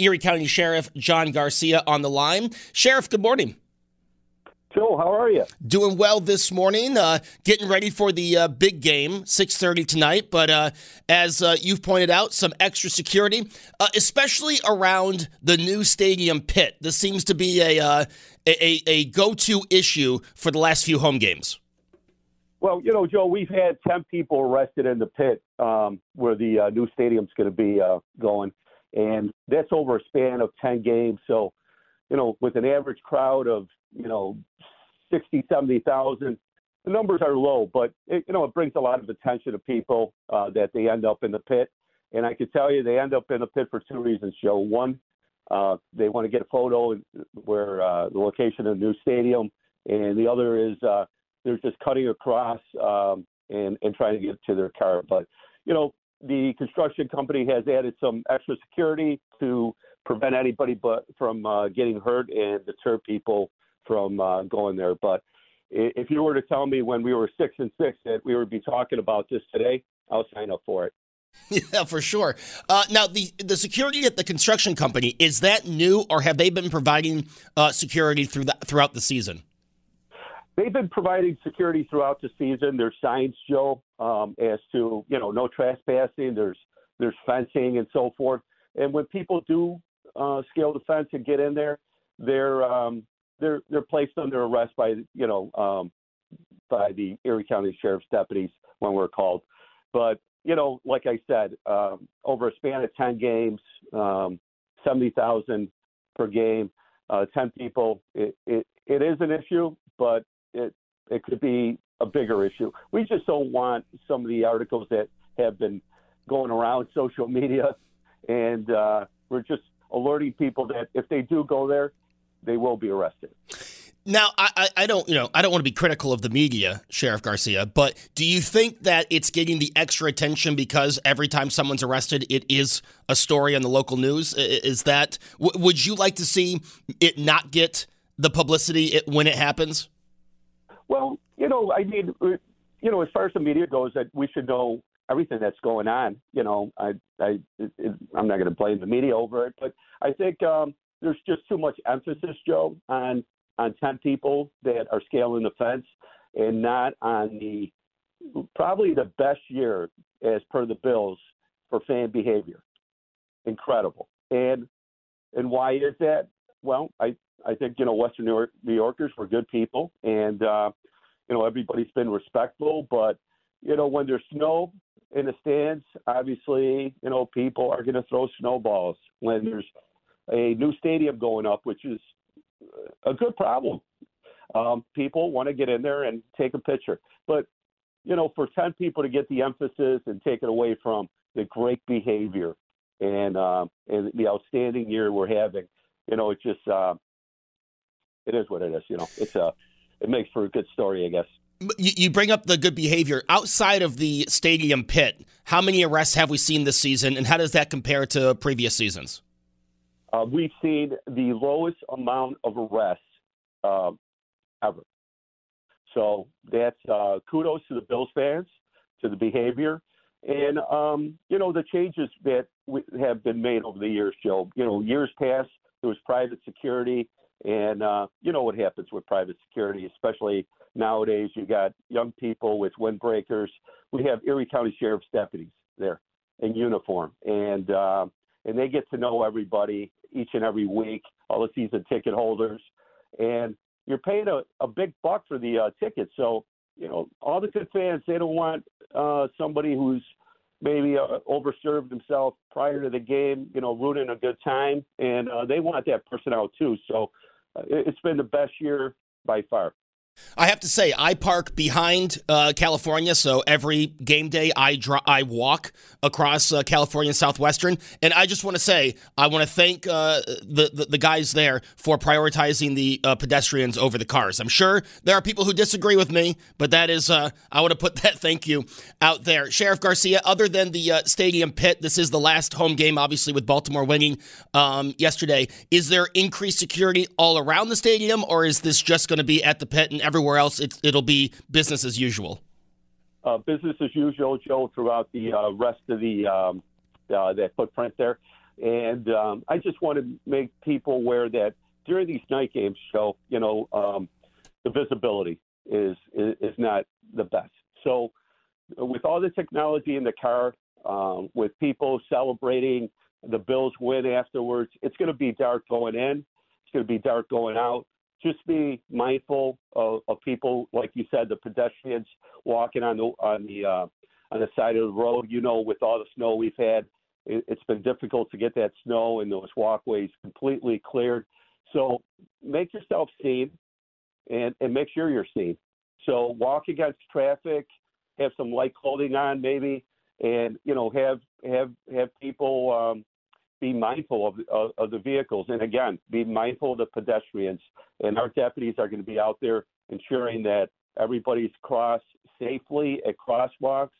Erie County Sheriff John Garcia on the line. Sheriff, good morning. Joe, how are you? Doing well this morning. Uh, getting ready for the uh, big game, six thirty tonight. But uh, as uh, you've pointed out, some extra security, uh, especially around the new stadium pit. This seems to be a uh, a, a go to issue for the last few home games. Well, you know, Joe, we've had ten people arrested in the pit um, where the new stadium's going to be going and that's over a span of 10 games. So, you know, with an average crowd of, you know, 60, 70,000, the numbers are low, but it, you know, it brings a lot of attention to people uh, that they end up in the pit. And I can tell you, they end up in the pit for two reasons, Joe. One, uh, they want to get a photo where uh, the location of the new stadium, and the other is uh, they're just cutting across um, and and trying to get to their car. But you know, the construction company has added some extra security to prevent anybody but from uh, getting hurt and deter people from uh, going there. But if you were to tell me when we were six and six that we would be talking about this today, I'll sign up for it. Yeah, for sure. Uh, now, the the security at the construction company is that new, or have they been providing uh, security through the, throughout the season? They've been providing security throughout the season. There's signs, Joe, um, as to you know no trespassing. There's there's fencing and so forth. And when people do uh, scale the fence and get in there, they're um, they're they're placed under arrest by you know um, by the Erie County Sheriff's deputies when we're called. But you know, like I said, um, over a span of ten games, um, seventy thousand per game, uh, ten people, it, it it is an issue, but it could be a bigger issue. We just don't want some of the articles that have been going around social media, and uh, we're just alerting people that if they do go there, they will be arrested. Now, I, I don't, you know, I don't want to be critical of the media, Sheriff Garcia, but do you think that it's getting the extra attention because every time someone's arrested, it is a story on the local news? Is that would you like to see it not get the publicity when it happens? Well, you know, I mean, uh, you know, as far as the media goes, that we should know everything that's going on. You know, I, I, it, I'm not going to blame the media over it, but I think um, there's just too much emphasis, Joe, on on ten people that are scaling the fence, and not on the probably the best year as per the Bills for fan behavior. Incredible, and and why is that? Well, I I think you know Western New, York, New Yorkers were good people, and uh, you know everybody's been respectful. But you know when there's snow in the stands, obviously you know people are going to throw snowballs. When there's a new stadium going up, which is a good problem, um, people want to get in there and take a picture. But you know, for ten people to get the emphasis and take it away from the great behavior and uh, and the outstanding year we're having, you know, it just uh, it is what it is. You know, it's a it makes for a good story, I guess. You bring up the good behavior outside of the stadium pit. How many arrests have we seen this season, and how does that compare to previous seasons? Uh, we've seen the lowest amount of arrests uh, ever. So that's uh, kudos to the Bills fans, to the behavior, and um, you know the changes that have been made over the years, Joe. You know, years past there was private security and uh, you know what happens with private security, especially nowadays. You got young people with windbreakers. We have Erie County Sheriff's deputies there in uniform, and uh, and they get to know everybody each and every week, all the season ticket holders, and you're paying a, a big buck for the uh, tickets. So you know, all the good fans they don't want uh, somebody who's maybe uh, overserved himself prior to the game, you know, ruining a good time, and uh, they want that person out too. So uh, it's been the best year by far. I have to say, I park behind uh, California, so every game day I dr- I walk across uh, California Southwestern, and I just want to say I want to thank uh, the, the, the guys there for prioritizing the uh, pedestrians over the cars. I'm sure there are people who disagree with me, but that is uh, I want to put that thank you out there, Sheriff Garcia. Other than the uh, stadium pit, this is the last home game, obviously with Baltimore winning um, yesterday. Is there increased security all around the stadium, or is this just going to be at the pit and everywhere else it'll be business as usual? uh, business as usual, Joe, throughout the uh, rest of the um, uh, that footprint there. And um, I just want to make people aware that during these night games, Joe, you know, um, the visibility is, is, is not the best. So, with all the technology in the car, um, with people celebrating the Bills win afterwards, it's going to be dark going in. It's going to be dark going out just be mindful of, of, people, like you said, the pedestrians walking on the on the uh, on the side of the road. You know, with all the snow we've had, it, it's been difficult to get that snow and those walkways completely cleared. So make yourself seen, and and make sure you're seen. So walk against traffic, have some light clothing on, maybe, and you know have have have people um, be mindful of, of, of, the vehicles. And again, be mindful of the pedestrians. And our deputies are going to be out there ensuring that everybody's crossed safely at crosswalks.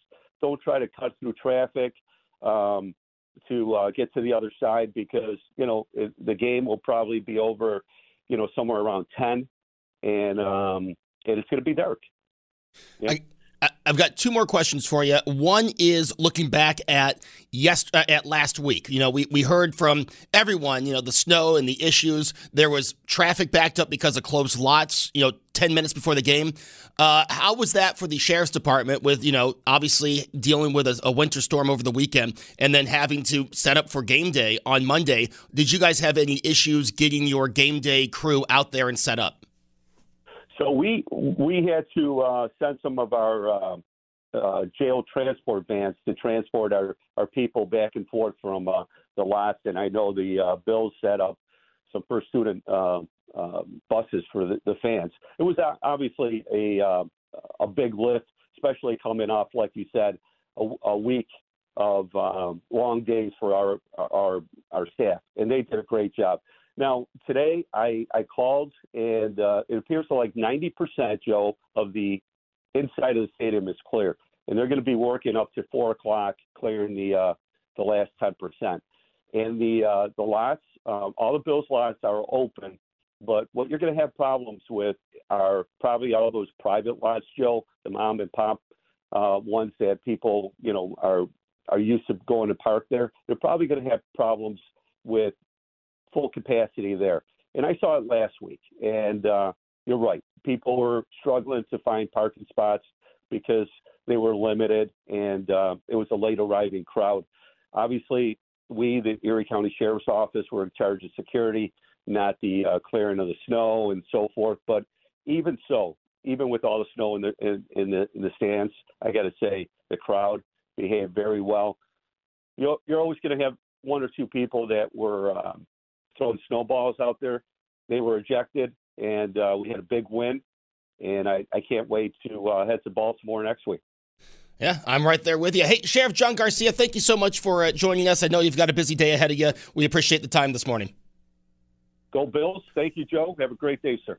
Don't try to cut through traffic um, to uh, get to the other side because, you know, it, the game will probably be over, you know, somewhere around 10. And, um, and it's going to be dark. I- I've got two more questions for you. One is looking back at yes uh, at last week. You know, we, we heard from everyone. You know, the snow and the issues. There was traffic backed up because of closed lots. You know, ten minutes before the game. Uh, how was that for the sheriff's department? With you know, obviously dealing with a, a winter storm over the weekend, and then having to set up for game day on Monday. Did you guys have any issues getting your game day crew out there and set up? So we we had to uh, send some of our uh, uh, jail transport vans to transport our, our people back and forth from uh, the lots, and I know the uh, Bills set up some first student buses for the, the fans. It was obviously a a big lift, especially coming off, like you said, a, a week of um, long days for our our our staff, and they did a great job. Now, today I, I called, and uh, it appears to like 90%, Joe, of the inside of the stadium is clear. And they're going to be working up to 4 o'clock, clearing the uh, the last 10%. And the, uh, the lots, um, all the Bills lots are open, but what you're going to have problems with are probably all those private lots, Joe, the mom and pop uh, ones that people, you know, are are used to going to park there. They're probably going to have problems with full capacity there. And I saw it last week. And uh, you're right. People were struggling to find parking spots because they were limited and uh, it was a late arriving crowd. Obviously, we, the Erie County Sheriff's Office, were in charge of security, not the uh, clearing of the snow and so forth. But even so, even with all the snow in the in, in the in the stands, I got to say the crowd behaved very well. You're, you're always going to have one or two people that were um, throwing snowballs out there. They were ejected, and uh, we had a big win. And I, I can't wait to uh, head to Baltimore next week. Yeah, I'm right there with you. Hey, Sheriff John Garcia, thank you so much for uh, joining us. I know you've got a busy day ahead of you. We appreciate the time this morning. Go Bills. Thank you, Joe. Have a great day, sir.